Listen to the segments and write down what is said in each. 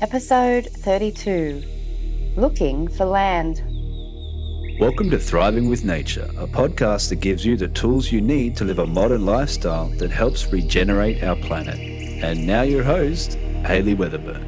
Episode 32 Looking for Land. Welcome to Thriving with Nature, a podcast that gives you the tools you need to live a modern lifestyle that helps regenerate our planet. And now, your host, Hayley Weatherburn.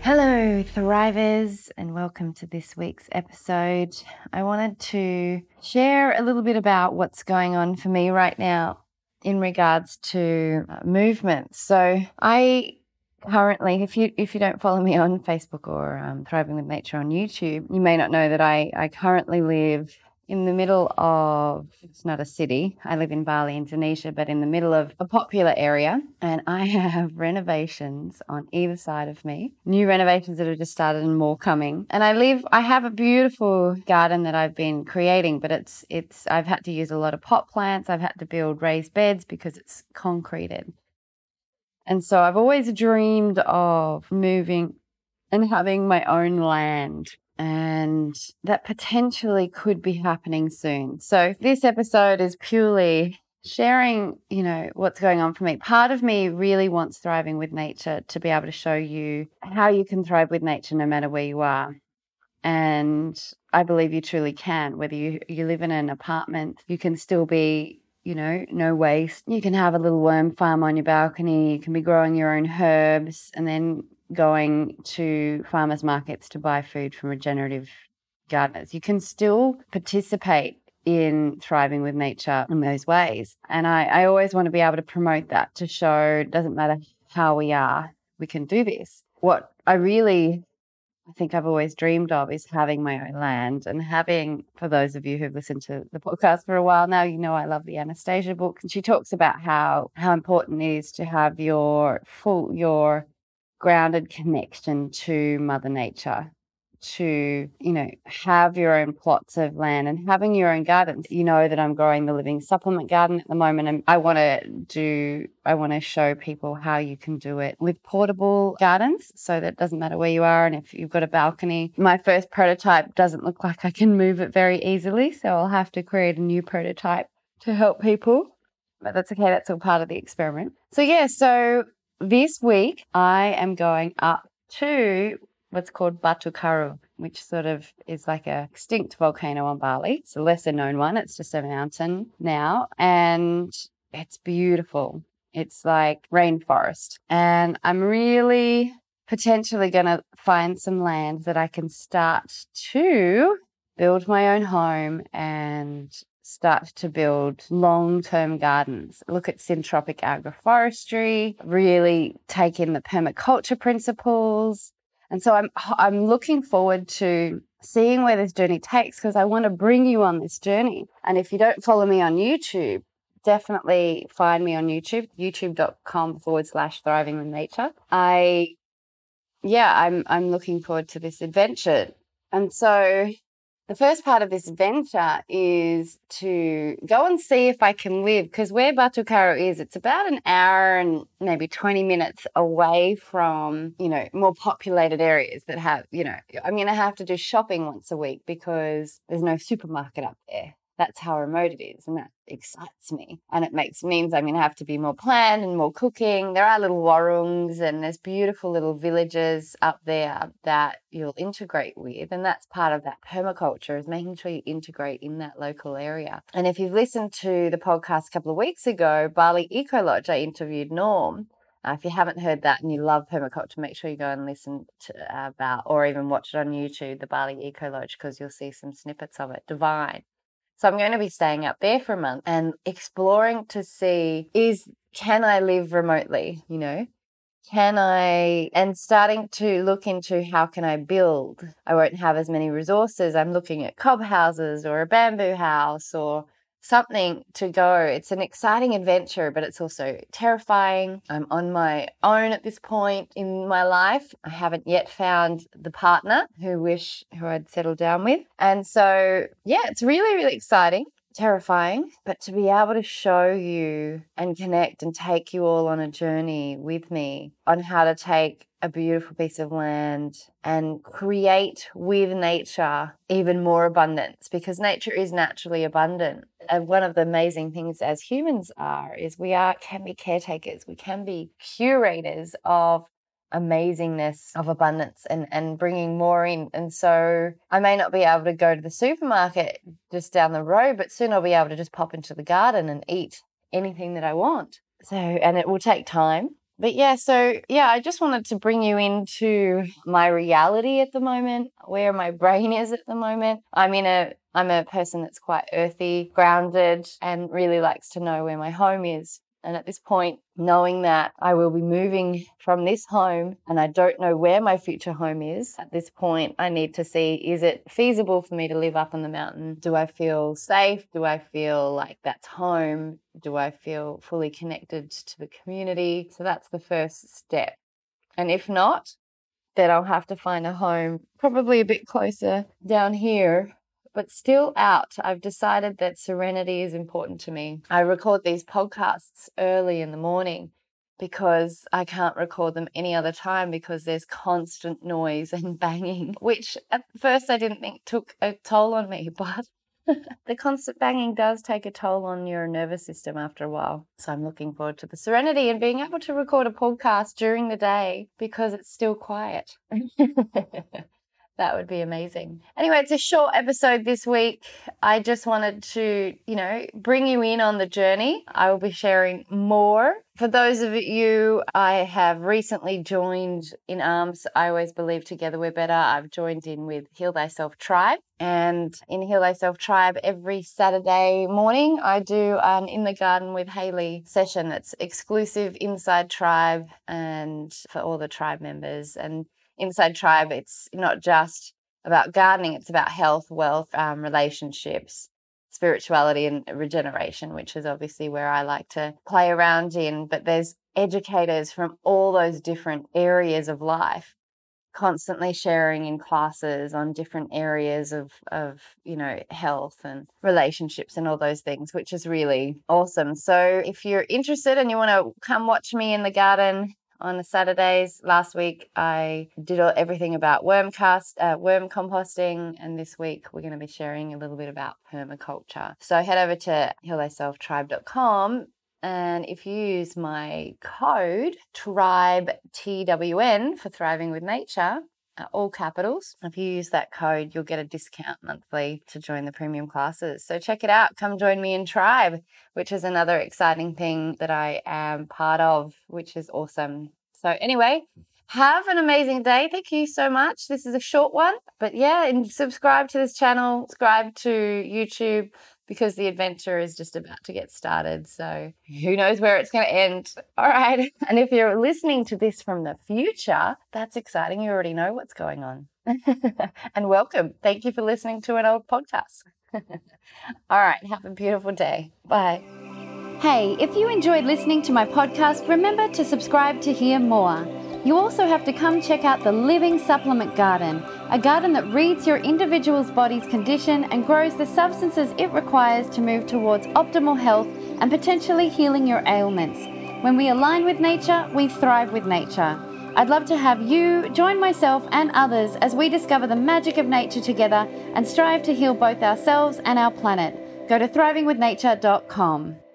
Hello, Thrivers, and welcome to this week's episode. I wanted to share a little bit about what's going on for me right now in regards to uh, movement. So, I currently, if you if you don't follow me on Facebook or um, Thriving with Nature on YouTube, you may not know that I I currently live in the middle of it's not a city. I live in Bali, Indonesia, but in the middle of a popular area, and I have renovations on either side of me. New renovations that have just started and more coming. And I live I have a beautiful garden that I've been creating, but it's it's I've had to use a lot of pot plants. I've had to build raised beds because it's concreted. And so I've always dreamed of moving and having my own land and that potentially could be happening soon. So this episode is purely sharing, you know, what's going on for me. Part of me really wants thriving with nature to be able to show you how you can thrive with nature no matter where you are. And I believe you truly can. Whether you, you live in an apartment, you can still be you know, no waste. You can have a little worm farm on your balcony. You can be growing your own herbs and then going to farmers markets to buy food from regenerative gardeners. You can still participate in thriving with nature in those ways. And I, I always want to be able to promote that to show it doesn't matter how we are, we can do this. What I really I think I've always dreamed of is having my own land and having, for those of you who've listened to the podcast for a while now, you know I love the Anastasia book. And she talks about how how important it is to have your full your grounded connection to Mother Nature to, you know, have your own plots of land and having your own gardens. You know that I'm growing the living supplement garden at the moment and I want to do I want to show people how you can do it with portable gardens so that it doesn't matter where you are and if you've got a balcony. My first prototype doesn't look like I can move it very easily, so I'll have to create a new prototype to help people. But that's okay, that's all part of the experiment. So yeah, so this week I am going up to what's called Batu Karu, which sort of is like a extinct volcano on Bali. It's a lesser known one. It's just a mountain now, and it's beautiful. It's like rainforest, and I'm really potentially going to find some land that I can start to build my own home and start to build long term gardens. Look at syntropic agroforestry, really take in the permaculture principles, and so I'm I'm looking forward to seeing where this journey takes because I want to bring you on this journey. And if you don't follow me on YouTube, definitely find me on YouTube, youtube.com forward slash thriving with nature. I yeah, I'm I'm looking forward to this adventure. And so the first part of this venture is to go and see if I can live because where Batu Karu is, it's about an hour and maybe 20 minutes away from, you know, more populated areas that have, you know, I'm going to have to do shopping once a week because there's no supermarket up there that's how remote it is and that excites me and it makes means i'm going to have to be more planned and more cooking there are little warungs and there's beautiful little villages up there that you'll integrate with and that's part of that permaculture is making sure you integrate in that local area and if you've listened to the podcast a couple of weeks ago bali eco lodge i interviewed norm uh, if you haven't heard that and you love permaculture, make sure you go and listen to uh, about, or even watch it on YouTube, the Bali Eco Lodge, because you'll see some snippets of it. Divine. So I'm going to be staying up there for a month and exploring to see is can I live remotely, you know? Can I and starting to look into how can I build? I won't have as many resources. I'm looking at cob houses or a bamboo house or something to go. It's an exciting adventure, but it's also terrifying. I'm on my own at this point in my life. I haven't yet found the partner who wish who I'd settled down with. And so, yeah, it's really really exciting terrifying, but to be able to show you and connect and take you all on a journey with me on how to take a beautiful piece of land and create with nature even more abundance because nature is naturally abundant. And one of the amazing things as humans are is we are can be caretakers, we can be curators of amazingness of abundance and, and bringing more in. And so I may not be able to go to the supermarket just down the road, but soon I'll be able to just pop into the garden and eat anything that I want. So, and it will take time. But yeah, so yeah, I just wanted to bring you into my reality at the moment, where my brain is at the moment. I'm in a I'm a person that's quite earthy, grounded, and really likes to know where my home is. And at this point, knowing that I will be moving from this home and I don't know where my future home is, at this point, I need to see is it feasible for me to live up on the mountain? Do I feel safe? Do I feel like that's home? Do I feel fully connected to the community? So that's the first step. And if not, then I'll have to find a home probably a bit closer down here but still out. I've decided that serenity is important to me. I record these podcasts early in the morning because I can't record them any other time because there's constant noise and banging, which at first I didn't think took a toll on me, but the constant banging does take a toll on your nervous system after a while. So I'm looking forward to the serenity and being able to record a podcast during the day because it's still quiet. That would be amazing. Anyway, it's a short episode this week. I just wanted to, you know, bring you in on the journey. I will be sharing more. For those of you I have recently joined in arms, I always believe together we're better. I've joined in with Heal Thyself Tribe. And in Heal Thyself Tribe, every Saturday morning, I do an In the Garden with Hayley session It's exclusive inside tribe and for all the tribe members. And inside tribe, it's not just about gardening, it's about health, wealth, um, relationships, spirituality, and regeneration, which is obviously where I like to play around in. But there's educators from all those different areas of life constantly sharing in classes on different areas of of you know health and relationships and all those things which is really awesome so if you're interested and you want to come watch me in the garden on Saturdays. Last week I did all, everything about worm cast, uh, worm composting, and this week we're going to be sharing a little bit about permaculture. So head over to healthyselftribe.com and if you use my code tribe TWN for thriving with nature, Uh, all capitals. If you use that code, you'll get a discount monthly to join the premium classes. So check it out. Come join me in Tribe, which is another exciting thing that I am part of, which is awesome. So, anyway, have an amazing day. Thank you so much. This is a short one, but yeah, and subscribe to this channel, subscribe to YouTube because the adventure is just about to get started. So who knows where it's going to end. All right. And if you're listening to this from the future, that's exciting. You already know what's going on. and welcome. Thank you for listening to an old podcast. All right. Have a beautiful day. Bye. Hey, if you enjoyed listening to my podcast, remember to subscribe to hear more. You also have to come check out the Living Supplement Garden, a garden that reads your individual's body's condition and grows the substances it requires to move towards optimal health and potentially healing your ailments. When we align with nature, we thrive with nature. I'd love to have you join myself and others as we discover the magic of nature together and strive to heal both ourselves and our planet. Go to thrivingwithnature.com.